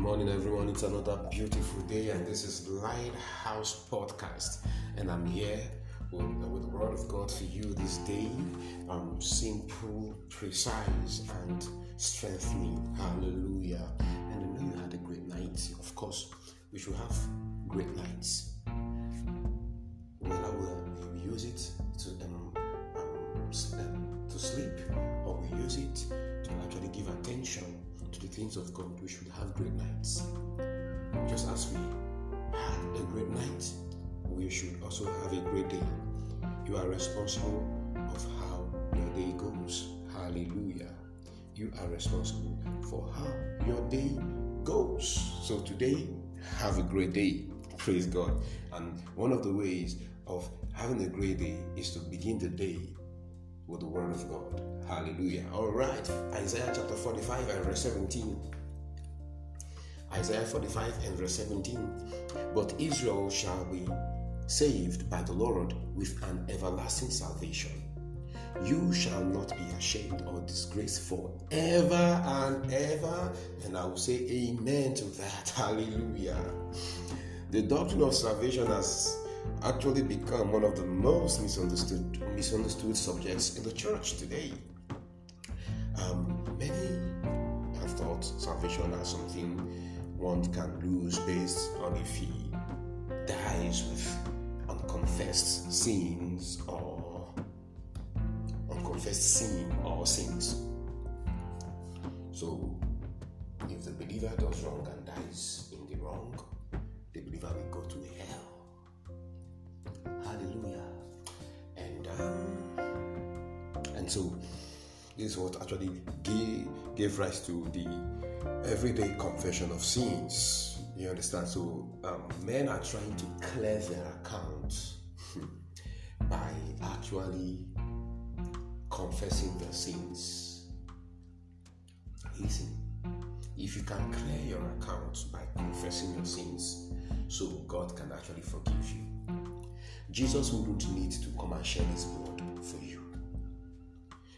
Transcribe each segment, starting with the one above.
morning, everyone. It's another beautiful day, and this is Lighthouse Podcast. And I'm here with, with the Word of God for you this day. Um, simple, precise, and strengthening. Hallelujah. And I know you had a great night. Of course, we should have great nights. Will we use it to um, um, to sleep, or we use it to actually give attention to the things of God, as we had a great night, we should also have a great day. You are responsible of how your day goes. Hallelujah. You are responsible for how your day goes. So today, have a great day. Praise God. And one of the ways of having a great day is to begin the day with the word of God. Hallelujah. All right. Isaiah chapter 45 and verse 17. Isaiah 45 and verse 17. But Israel shall be saved by the Lord with an everlasting salvation. You shall not be ashamed or disgraced forever and ever. And I will say amen to that. Hallelujah. The doctrine of salvation has actually become one of the most misunderstood misunderstood subjects in the church today. Um, many have thought salvation as something one can lose based on if he dies with unconfessed sins or unconfessed sin or sins. So, if the believer does wrong and dies in the wrong, the believer will go to hell. Hallelujah. And um, and so this is what actually gave, gave rise to the everyday confession of sins. You understand? So um, men are trying to clear their account by actually confessing their sins. Listen, if you can clear your account by confessing your sins, so God can actually forgive you. Jesus wouldn't need to come and shed his blood for you.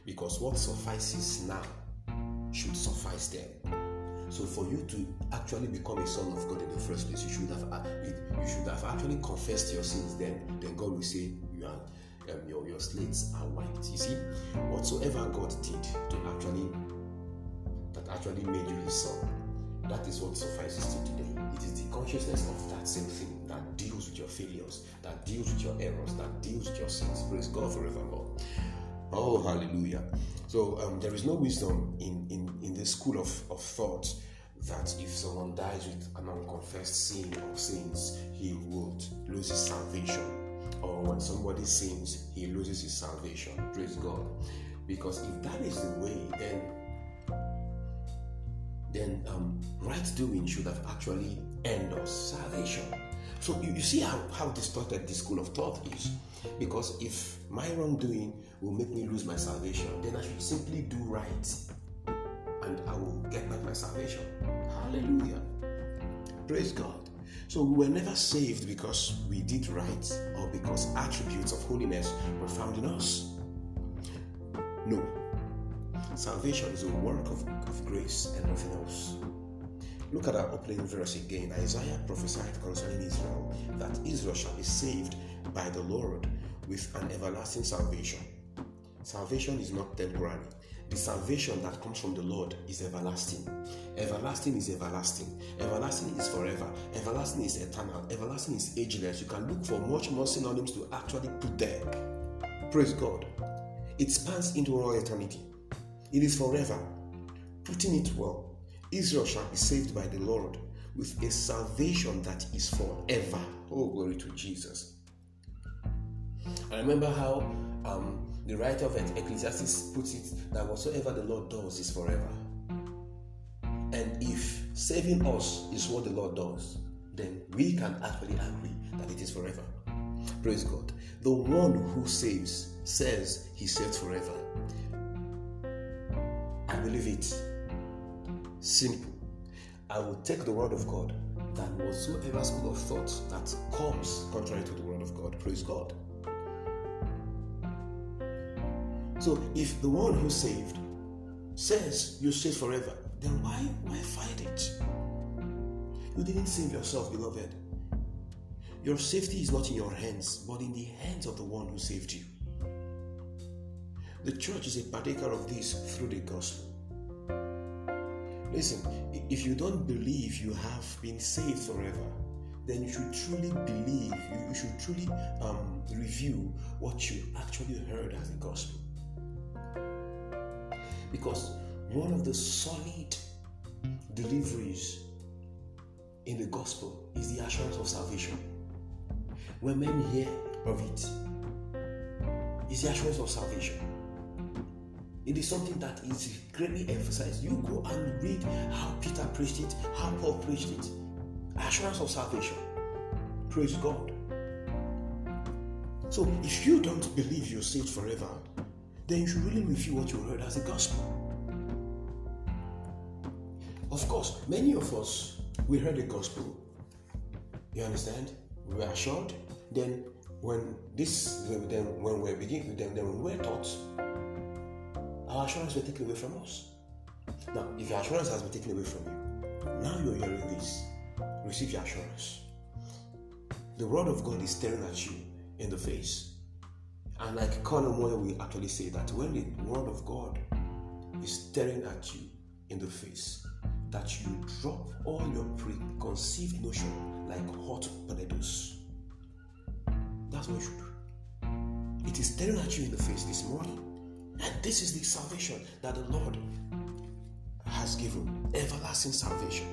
Because what suffices now should suffice then. So for you to actually become a son of God in the first place, you should have you should have actually confessed your sins. Then, then God will say you are um, your your slates are wiped. You see, whatsoever God did to actually that actually made you His son, that is what suffices to today. It is the consciousness of that same thing that deals with your failures, that deals with your errors, that deals with your sins. Praise God forevermore. Oh, hallelujah. So um, there is no wisdom in, in, in this school of, of thought that if someone dies with an unconfessed sin or sins, he would lose his salvation. Or when somebody sins, he loses his salvation. Praise God. Because if that is the way, then then um, right doing should have actually earned us salvation. So you, you see how, how distorted this school of thought is. Because if my wrongdoing will make me lose my salvation, then I should simply do right and I will get back my salvation. Hallelujah. Praise God. So we were never saved because we did right or because attributes of holiness were found in us. No. Salvation is a work of, of grace and nothing else. Look at our opening verse again. Isaiah prophesied concerning Israel that Israel shall be saved by the Lord with an everlasting salvation. Salvation is not temporary. The salvation that comes from the Lord is everlasting. Everlasting is everlasting. Everlasting is forever. Everlasting is eternal. Everlasting is ageless. You can look for much more synonyms to actually put there. Praise God. It spans into all eternity. It is forever. Putting it well, Israel shall be saved by the Lord with a salvation that is forever. Oh, glory to Jesus. I remember how um, the writer of Ecclesiastes puts it that whatsoever the Lord does is forever. And if saving us is what the Lord does, then we can actually agree that it is forever. Praise God. The one who saves says he saves forever. I believe it. Simple. I will take the word of God that whatsoever school of thought that comes contrary to the word of God. Praise God. So if the one who saved says you saved forever, then why why fight it? You didn't save yourself, beloved. Your safety is not in your hands, but in the hands of the one who saved you. The church is a partaker of this through the gospel. Listen, if you don't believe you have been saved forever, then you should truly believe, you should truly um, review what you actually heard as the gospel. Because one of the solid deliveries in the gospel is the assurance of salvation. When men hear of it, it's the assurance of salvation. It is something that is greatly emphasized. You go and read how Peter preached it, how Paul preached it. Assurance of salvation. Praise God. So if you don't believe you're saved forever, then you should really review what you heard as the gospel. Of course, many of us we heard the gospel. You understand? We were assured. Then when this then when we begin then, then when we were taught our assurance was taken away from us. Now, if your assurance has been taken away from you, now you're hearing this. Receive your assurance. The word of God is staring at you in the face. And like Conor Moore will actually say that when the word of God is staring at you in the face, that you drop all your preconceived notion like hot potatoes. That's what you should do. It is staring at you in the face this morning. And this is the salvation that the Lord has given. Everlasting salvation.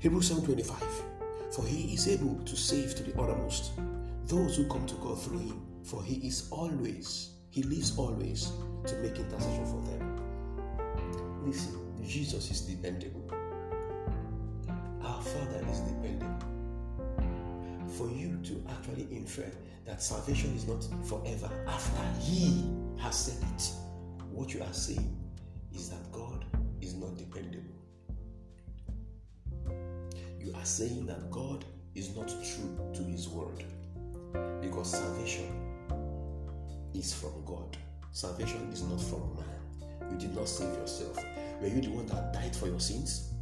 Hebrews 7:25. For he is able to save to the uttermost those who come to God through him. For he is always, he lives always to make intercession for them. Listen, Jesus is dependable. Our Father is dependable. For you to actually infer that salvation is not forever after He has said it, what you are saying is that God is not dependable. You are saying that God is not true to His word because salvation is from God. Salvation is not from man. You did not save yourself. Were you the one that died for your sins?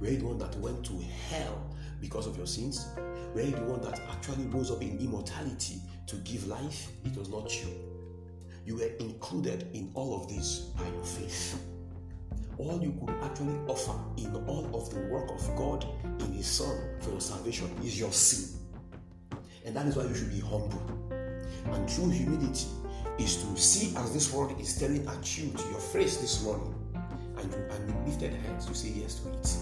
Were you the one that went to hell because of your sins? Were you the one that actually rose up in immortality to give life? It was not you. You were included in all of this by your faith. All you could actually offer in all of the work of God in His Son for your salvation is your sin. And that is why you should be humble. And through humility is to see as this word is staring at you to your face this morning, and, you, and with lifted hands, you say yes to it.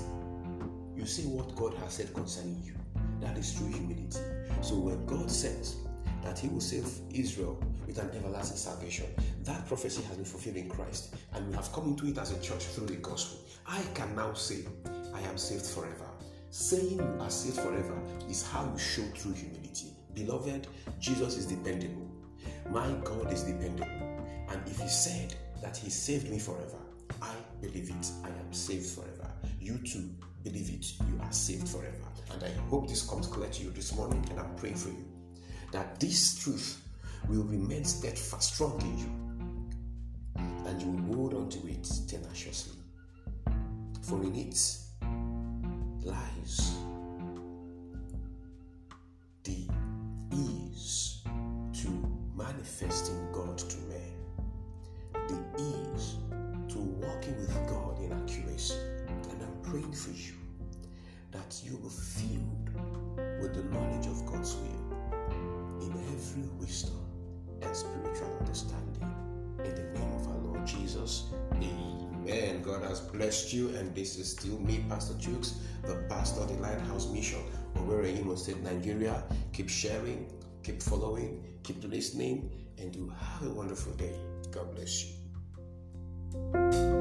You say what God has said concerning you. That is true humility. So when God says that He will save Israel with an everlasting salvation, that prophecy has been fulfilled in Christ, and we have come into it as a church through the gospel. I can now say, I am saved forever. Saying you are saved forever is how you show true humility. Beloved, Jesus is dependable. My God is dependable. And if He said that He saved me forever, I believe it. I am saved forever. You too believe it. You are saved forever. And I hope this comes clear to you this morning, and I'm praying for you that this truth will remain steadfast, strong in you, and you will hold on to it tenaciously. For in it lies And I'm praying for you that you will be filled with the knowledge of God's will in every wisdom and spiritual understanding. In the name of our Lord Jesus, Amen. God has blessed you, and this is still me, Pastor Jukes, the pastor of the Lighthouse Mission, over in Imo State, Nigeria. Keep sharing, keep following, keep listening, and you have a wonderful day. God bless you.